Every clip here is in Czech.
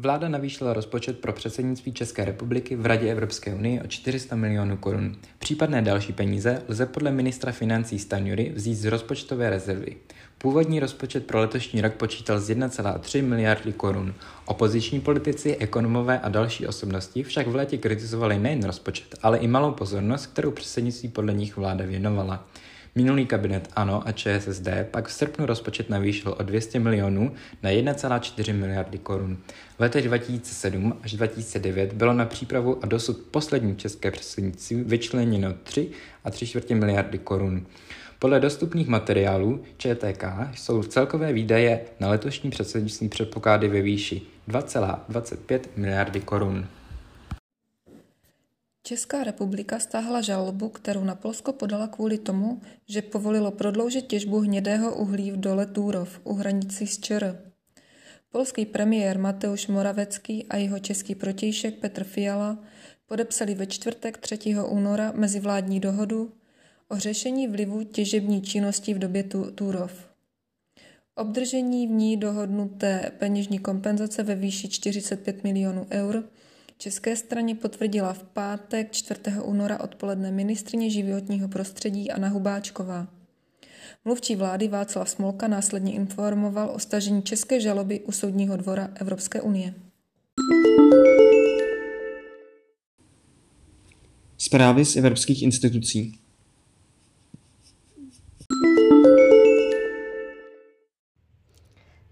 Vláda navýšila rozpočet pro předsednictví České republiky v Radě Evropské unie o 400 milionů korun. Případné další peníze lze podle ministra financí Stanjury vzít z rozpočtové rezervy. Původní rozpočet pro letošní rok počítal z 1,3 miliardy korun. Opoziční politici, ekonomové a další osobnosti však v létě kritizovali nejen rozpočet, ale i malou pozornost, kterou předsednictví podle nich vláda věnovala. Minulý kabinet ANO a ČSSD pak v srpnu rozpočet navýšil o 200 milionů na 1,4 miliardy korun. V letech 2007 až 2009 bylo na přípravu a dosud poslední české předsednictví vyčleněno 3 a 3 čtvrtě miliardy korun. Podle dostupných materiálů ČTK jsou celkové výdaje na letošní předsednictví předpoklady ve výši 2,25 miliardy korun. Česká republika stáhla žalobu, kterou na Polsko podala kvůli tomu, že povolilo prodloužit těžbu hnědého uhlí v dole Túrov u hranici s ČR. Polský premiér Mateusz Moravecký a jeho český protějšek Petr Fiala podepsali ve čtvrtek 3. února mezivládní dohodu o řešení vlivu těžební činnosti v době Túrov. Obdržení v ní dohodnuté peněžní kompenzace ve výši 45 milionů eur České straně potvrdila v pátek 4. února odpoledne ministrině životního prostředí Anna Hubáčková. Mluvčí vlády Václav Smolka následně informoval o stažení české žaloby u Soudního dvora Evropské unie. Zprávy z evropských institucí.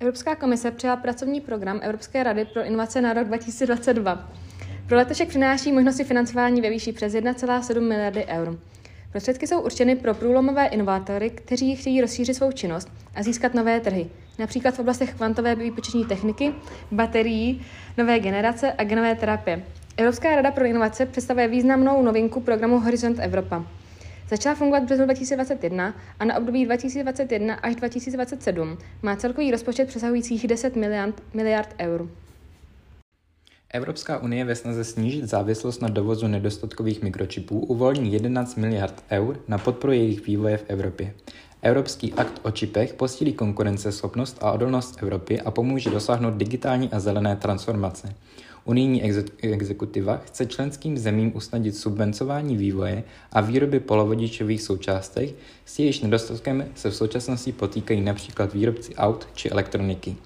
Evropská komise přijala pracovní program Evropské rady pro inovace na rok 2022. Pro letošek přináší možnosti financování ve výši přes 1,7 miliardy eur. Prostředky jsou určeny pro průlomové inovátory, kteří chtějí rozšířit svou činnost a získat nové trhy, například v oblastech kvantové výpočetní techniky, baterií, nové generace a genové terapie. Evropská rada pro inovace představuje významnou novinku programu Horizont Evropa. Začala fungovat v březnu 2021 a na období 2021 až 2027 má celkový rozpočet přesahujících 10 miliard, miliard eur. Evropská unie ve snaze snížit závislost na dovozu nedostatkových mikročipů uvolní 11 miliard eur na podporu jejich vývoje v Evropě. Evropský akt o čipech posílí konkurenceschopnost a odolnost Evropy a pomůže dosáhnout digitální a zelené transformace. Unijní exekutiva chce členským zemím usnadnit subvencování vývoje a výroby polovodičových součástech, s jejichž nedostatkem se v současnosti potýkají například výrobci aut či elektroniky.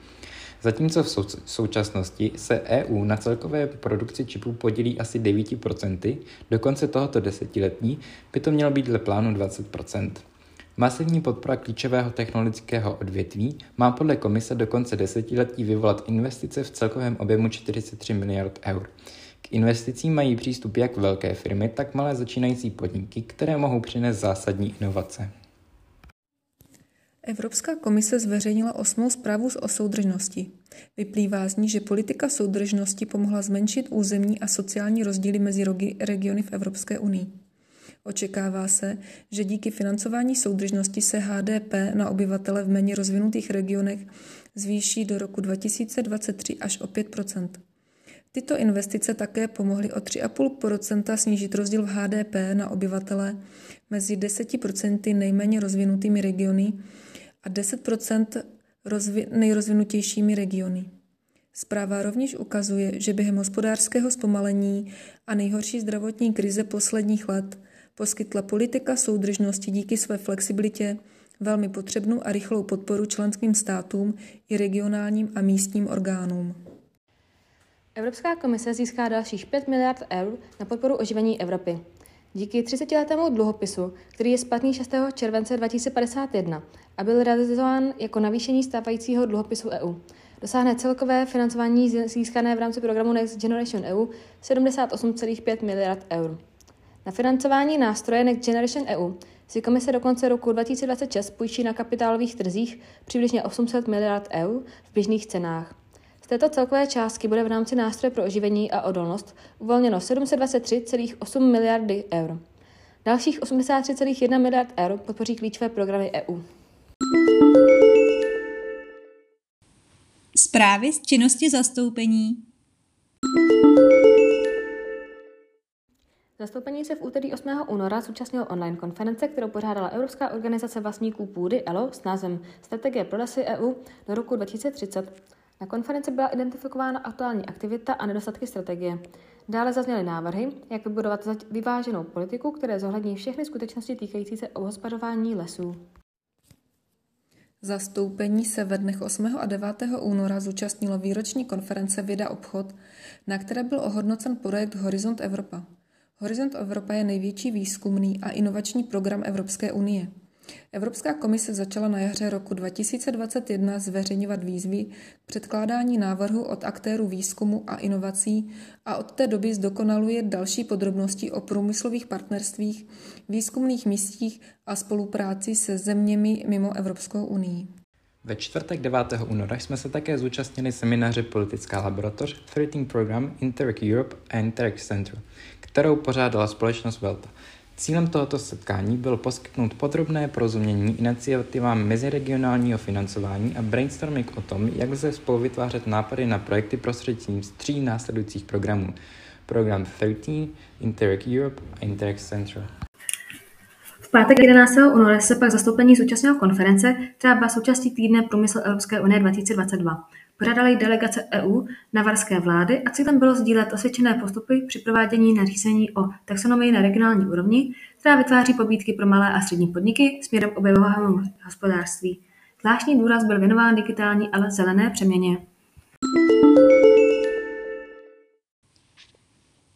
Zatímco v současnosti se EU na celkové produkci čipů podílí asi 9%, do konce tohoto desetiletí by to mělo být dle plánu 20%. Masivní podpora klíčového technologického odvětví má podle komise do konce desetiletí vyvolat investice v celkovém objemu 43 miliard eur. K investicím mají přístup jak velké firmy, tak malé začínající podniky, které mohou přinést zásadní inovace. Evropská komise zveřejnila osmou zprávu o soudržnosti. Vyplývá z ní, že politika soudržnosti pomohla zmenšit územní a sociální rozdíly mezi regiony v Evropské unii. Očekává se, že díky financování soudržnosti se HDP na obyvatele v méně rozvinutých regionech zvýší do roku 2023 až o 5% Tyto investice také pomohly o 3,5% snížit rozdíl v HDP na obyvatele mezi 10% nejméně rozvinutými regiony a 10 rozvi- nejrozvinutějšími regiony. Zpráva rovněž ukazuje, že během hospodářského zpomalení a nejhorší zdravotní krize posledních let poskytla politika soudržnosti díky své flexibilitě velmi potřebnou a rychlou podporu členským státům i regionálním a místním orgánům. Evropská komise získá dalších 5 miliard eur na podporu oživení Evropy. Díky 30-letému dluhopisu, který je splatný 6. července 2051 a byl realizován jako navýšení stávajícího dluhopisu EU, dosáhne celkové financování získané v rámci programu Next Generation EU 78,5 miliard eur. Na financování nástroje Next Generation EU si komise do konce roku 2026 půjčí na kapitálových trzích přibližně 800 miliard eur v běžných cenách této celkové částky bude v rámci nástroje pro oživení a odolnost uvolněno 723,8 miliardy eur. Dalších 83,1 miliard eur podpoří klíčové programy EU. Zprávy z činnosti zastoupení. Zastoupení se v úterý 8. února zúčastnilo online konference, kterou pořádala Evropská organizace vlastníků půdy ELO s názvem Strategie pro lesy EU do roku 2030. Na konferenci byla identifikována aktuální aktivita a nedostatky strategie. Dále zazněly návrhy, jak vybudovat vyváženou politiku, které zohlední všechny skutečnosti týkající se obhospodování lesů. Zastoupení se ve dnech 8. a 9. února zúčastnilo výroční konference Věda obchod, na které byl ohodnocen projekt Horizont Evropa. Horizont Evropa je největší výzkumný a inovační program Evropské unie. Evropská komise začala na jaře roku 2021 zveřejňovat výzvy k předkládání návrhu od aktérů výzkumu a inovací a od té doby zdokonaluje další podrobnosti o průmyslových partnerstvích, výzkumných místích a spolupráci se zeměmi mimo Evropskou unii. Ve čtvrtek 9. února jsme se také zúčastnili semináře Politická laboratoř 13 Program Interreg Europe a Interreg Center, kterou pořádala společnost Velta. Cílem tohoto setkání bylo poskytnout podrobné porozumění iniciativám meziregionálního financování a brainstorming o tom, jak lze spolu vytvářet nápady na projekty prostřednictvím tří následujících programů. Program 13, Interreg Europe a Interreg Central. Pátek 11. února se pak zastoupení zúčastnilo konference, která byla součástí týdne Průmysl Evropské unie 2022. Pořádala delegace EU, navarské vlády a cílem bylo sdílet osvědčené postupy při provádění nařízení o taxonomii na regionální úrovni, která vytváří pobídky pro malé a střední podniky směrem k objevovému hospodářství. Zvláštní důraz byl věnován digitální, ale zelené přeměně.